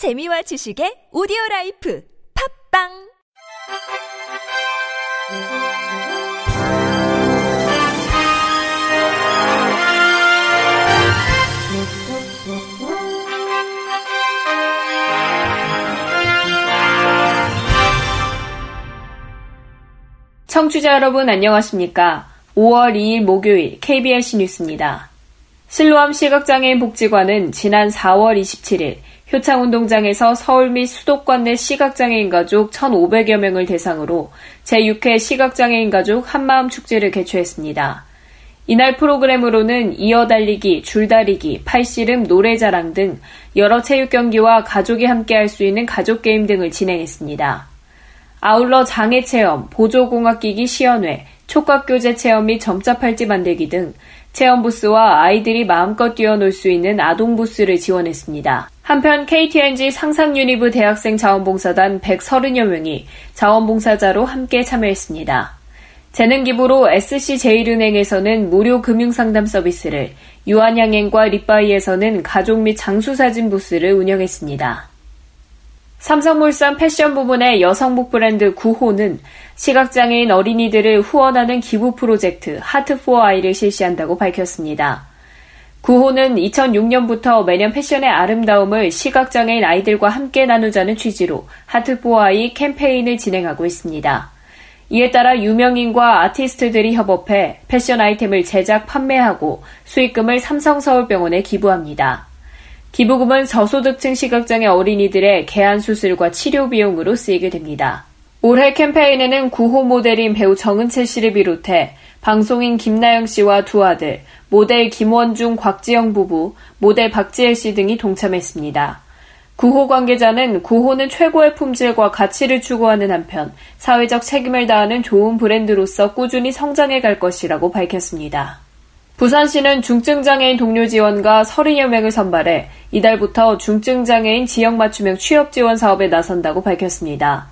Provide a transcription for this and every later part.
재미와 지식의 오디오 라이프 팝빵 청취자 여러분 안녕하십니까? 5월 2일 목요일 KBS 뉴스입니다. 실로암 시각장애인 복지관은 지난 4월 27일 효창운동장에서 서울 및 수도권 내 시각장애인 가족 1,500여 명을 대상으로 제6회 시각장애인 가족 한마음 축제를 개최했습니다. 이날 프로그램으로는 이어달리기, 줄다리기, 팔씨름, 노래자랑 등 여러 체육 경기와 가족이 함께 할 수 있는 가족 게임 등을 진행했습니다. 아울러 장애 체험, 보조공학기기 시연회, 촉각교재 체험 및 점자 팔찌 만들기 등 체험 부스와 아이들이 마음껏 뛰어놀 수 있는 아동 부스를 지원했습니다. 한편 KTNG 상상유니브 대학생 자원봉사단 130여 명이 자원봉사자로 함께 참여했습니다. 재능기부로 SC제일은행에서는 무료 금융상담 서비스를, 유한양행과 립바이에서는 가족 및 장수사진 부스를 운영했습니다. 삼성물산 패션 부문의 여성복 브랜드 구호는 시각장애인 어린이들을 후원하는 기부 프로젝트 하트 포 아이를 실시한다고 밝혔습니다. 구호는 2006년부터 매년 패션의 아름다움을 시각장애인 아이들과 함께 나누자는 취지로 하트 포 아이 캠페인을 진행하고 있습니다. 이에 따라 유명인과 아티스트들이 협업해 패션 아이템을 제작, 판매하고 수익금을 삼성서울병원에 기부합니다. 기부금은 저소득층 시각장애 어린이들의 개안 수술과 치료 비용으로 쓰이게 됩니다. 올해 캠페인에는 구호 모델인 배우 정은채 씨를 비롯해 방송인 김나영 씨와 두 아들, 모델 김원중, 곽지영 부부, 모델 박지혜 씨 등이 동참했습니다. 구호 관계자는 구호는 최고의 품질과 가치를 추구하는 한편 사회적 책임을 다하는 좋은 브랜드로서 꾸준히 성장해 갈 것이라고 밝혔습니다. 부산시는 중증장애인 동료 지원과 30여 명을 선발해 이달부터 중증장애인 지역 맞춤형 취업 지원 사업에 나선다고 밝혔습니다.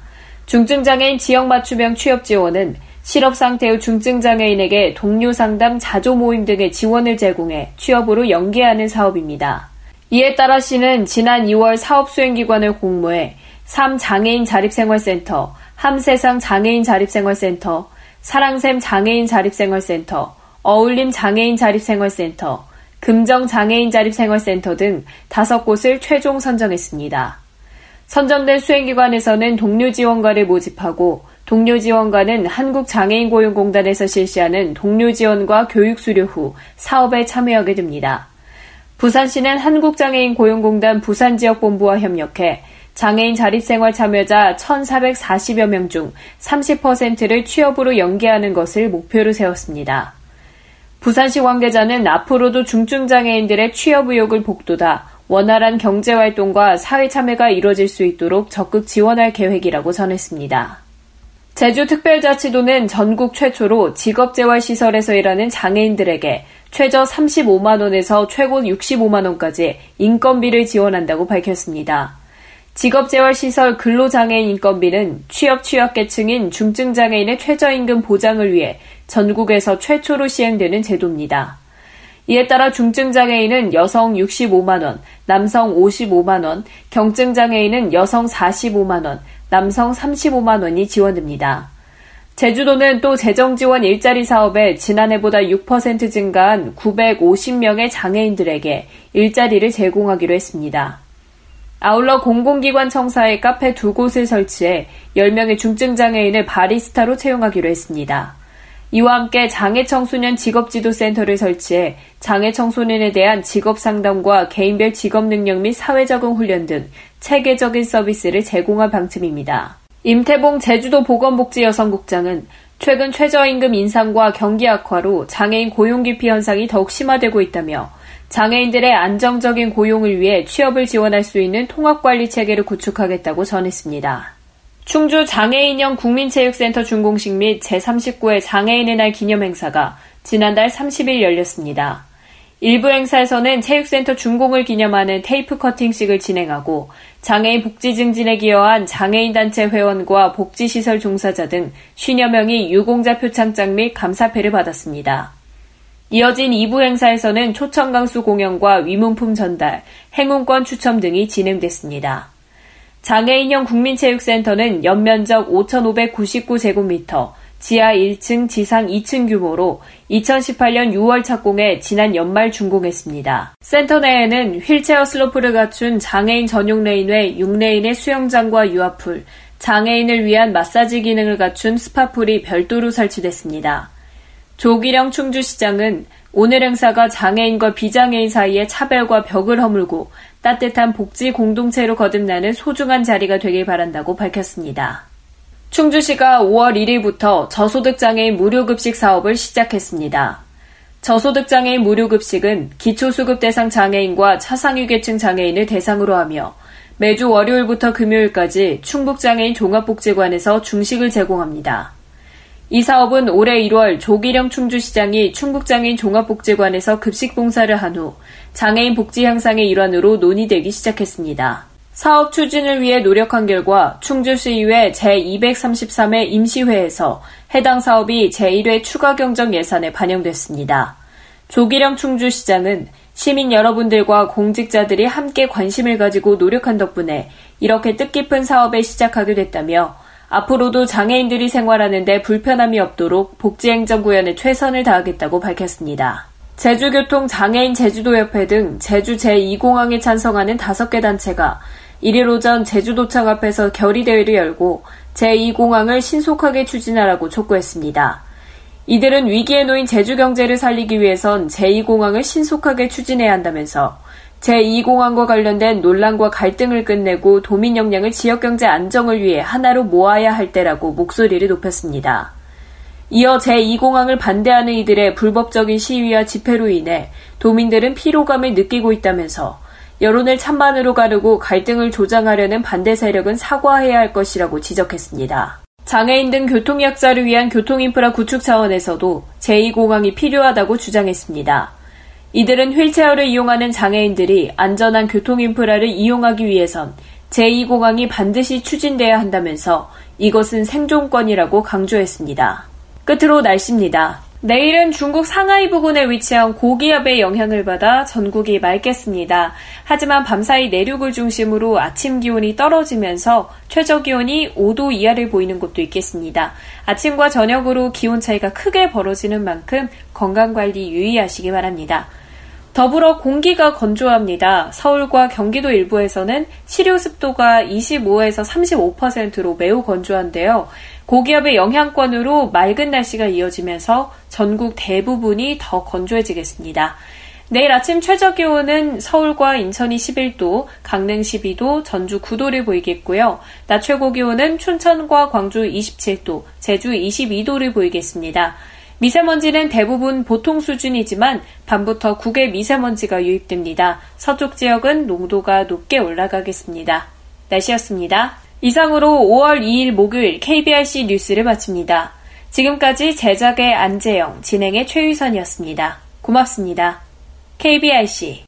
중증장애인 지역 맞춤형 취업 지원은 실업 상태의 중증장애인에게 동료 상담, 자조 모임 등의 지원을 제공해 취업으로 연계하는 사업입니다. 이에 따라 시는 지난 2월 사업 수행기관을 공모해 3장애인 자립생활센터, 함세상 장애인 자립생활센터, 사랑샘 장애인 자립생활센터, 어울림 장애인 자립생활센터, 금정 장애인 자립생활센터 등 다섯 곳을 최종 선정했습니다. 선정된 수행기관에서는 동료 지원가를 모집하고 동료 지원가는 한국장애인고용공단에서 실시하는 동료 지원과 교육 수료 후 사업에 참여하게 됩니다. 부산시는 한국장애인고용공단 부산지역본부와 협력해 장애인 자립생활 참여자 1,440여 명 중 30%를 취업으로 연계하는 것을 목표로 세웠습니다. 부산시 관계자는 앞으로도 중증장애인들의 취업 의욕을 복돋아 원활한 경제활동과 사회 참여가 이뤄질 수 있도록 적극 지원할 계획이라고 전했습니다. 제주특별자치도는 전국 최초로 직업재활시설에서 일하는 장애인들에게 최저 35만원에서 최고 65만원까지 인건비를 지원한다고 밝혔습니다. 직업재활시설 근로장애인 인건비는 취업 취약계층인 중증장애인의 최저임금 보장을 위해 전국에서 최초로 시행되는 제도입니다. 이에 따라 중증장애인은 여성 65만원, 남성 55만원, 경증장애인은 여성 45만원, 남성 35만원이 지원됩니다. 제주도는 또 재정지원 일자리 사업에 지난해보다 6% 증가한 950명의 장애인들에게 일자리를 제공하기로 했습니다. 아울러 공공기관 청사에 카페 두 곳을 설치해 10명의 중증장애인을 바리스타로 채용하기로 했습니다. 이와 함께 장애청소년 직업지도센터를 설치해 장애청소년에 대한 직업 상담과 개인별 직업 능력 및 사회적응 훈련 등 체계적인 서비스를 제공할 방침입니다. 임태봉 제주도 보건복지여성국장은 최근 최저임금 인상과 경기 악화로 장애인 고용기피 현상이 더욱 심화되고 있다며 장애인들의 안정적인 고용을 위해 취업을 지원할 수 있는 통합관리 체계를 구축하겠다고 전했습니다. 충주 장애인형 국민체육센터 준공식 및 제39회 장애인의 날 기념 행사가 지난달 30일 열렸습니다. 일부 행사에서는 체육센터 준공을 기념하는 테이프 커팅식을 진행하고 장애인 복지 증진에 기여한 장애인 단체 회원과 복지시설 종사자 등 50여 명이 유공자 표창장 및 감사패를 받았습니다. 이어진 2부 행사에서는 초청강수 공연과 위문품 전달, 행운권 추첨 등이 진행됐습니다. 장애인형 국민체육센터는 연면적 5,599제곱미터, 지하 1층, 지상 2층 규모로 2018년 6월 착공해 지난 연말 준공했습니다. 센터 내에는 휠체어 슬로프를 갖춘 장애인 전용 레인 외 6레인의 수영장과 유아풀, 장애인을 위한 마사지 기능을 갖춘 스파풀이 별도로 설치됐습니다. 조기령 충주시장은 오늘 행사가 장애인과 비장애인 사이의 차별과 벽을 허물고 따뜻한 복지 공동체로 거듭나는 소중한 자리가 되길 바란다고 밝혔습니다. 충주시가 5월 1일부터 저소득 장애인 무료급식 사업을 시작했습니다. 저소득 장애인 무료급식은 기초수급 대상 장애인과 차상위계층 장애인을 대상으로 하며 매주 월요일부터 금요일까지 충북장애인 종합복지관에서 중식을 제공합니다. 이 사업은 올해 1월 조기령 충주시장이 충북장애인 종합복지관에서 급식 봉사를 한 후 장애인 복지 향상의 일환으로 논의되기 시작했습니다. 사업 추진을 위해 노력한 결과 충주시의회 제233회 임시회에서 해당 사업이 제1회 추가 경정 예산에 반영됐습니다. 조기령 충주시장은 시민 여러분들과 공직자들이 함께 관심을 가지고 노력한 덕분에 이렇게 뜻깊은 사업에 시작하게 됐다며 앞으로도 장애인들이 생활하는데 불편함이 없도록 복지행정 구현에 최선을 다하겠다고 밝혔습니다. 제주교통 장애인 제주도협회 등 제주 제2공항에 찬성하는 5개 단체가 1일 오전 제주도청 앞에서 결의대회를 열고 제2공항을 신속하게 추진하라고 촉구했습니다. 이들은 위기에 놓인 제주 경제를 살리기 위해선 제2공항을 신속하게 추진해야 한다면서 제2공항과 관련된 논란과 갈등을 끝내고 도민 역량을 지역 경제 안정을 위해 하나로 모아야 할 때라고 목소리를 높였습니다. 이어 제2공항을 반대하는 이들의 불법적인 시위와 집회로 인해 도민들은 피로감을 느끼고 있다면서 여론을 찬반으로 가르고 갈등을 조장하려는 반대 세력은 사과해야 할 것이라고 지적했습니다. 장애인 등 교통약자를 위한 교통인프라 구축 차원에서도 제2공항이 필요하다고 주장했습니다. 이들은 휠체어를 이용하는 장애인들이 안전한 교통인프라를 이용하기 위해선 제2공항이 반드시 추진돼야 한다면서 이것은 생존권이라고 강조했습니다. 끝으로 날씨입니다. 내일은 중국 상하이 부근에 위치한 고기압의 영향을 받아 전국이 맑겠습니다. 하지만 밤사이 내륙을 중심으로 아침 기온이 떨어지면서 최저 기온이 5도 이하를 보이는 곳도 있겠습니다. 아침과 저녁으로 기온 차이가 크게 벌어지는 만큼 건강 관리 유의하시기 바랍니다. 더불어 공기가 건조합니다. 서울과 경기도 일부에서는 시료 습도가 25에서 35%로 매우 건조한데요. 고기압의 영향권으로 맑은 날씨가 이어지면서 전국 대부분이 더 건조해지겠습니다. 내일 아침 최저 기온은 서울과 인천이 11도, 강릉 12도, 전주 9도를 보이겠고요. 낮 최고 기온은 춘천과 광주 27도, 제주 22도를 보이겠습니다. 미세먼지는 대부분 보통 수준이지만 밤부터 국외 미세먼지가 유입됩니다. 서쪽 지역은 농도가 높게 올라가겠습니다. 날씨였습니다. 이상으로 5월 2일 목요일 KBRC 뉴스를 마칩니다. 지금까지 제작의 안재영, 진행의 최유선이었습니다. 고맙습니다. KBRC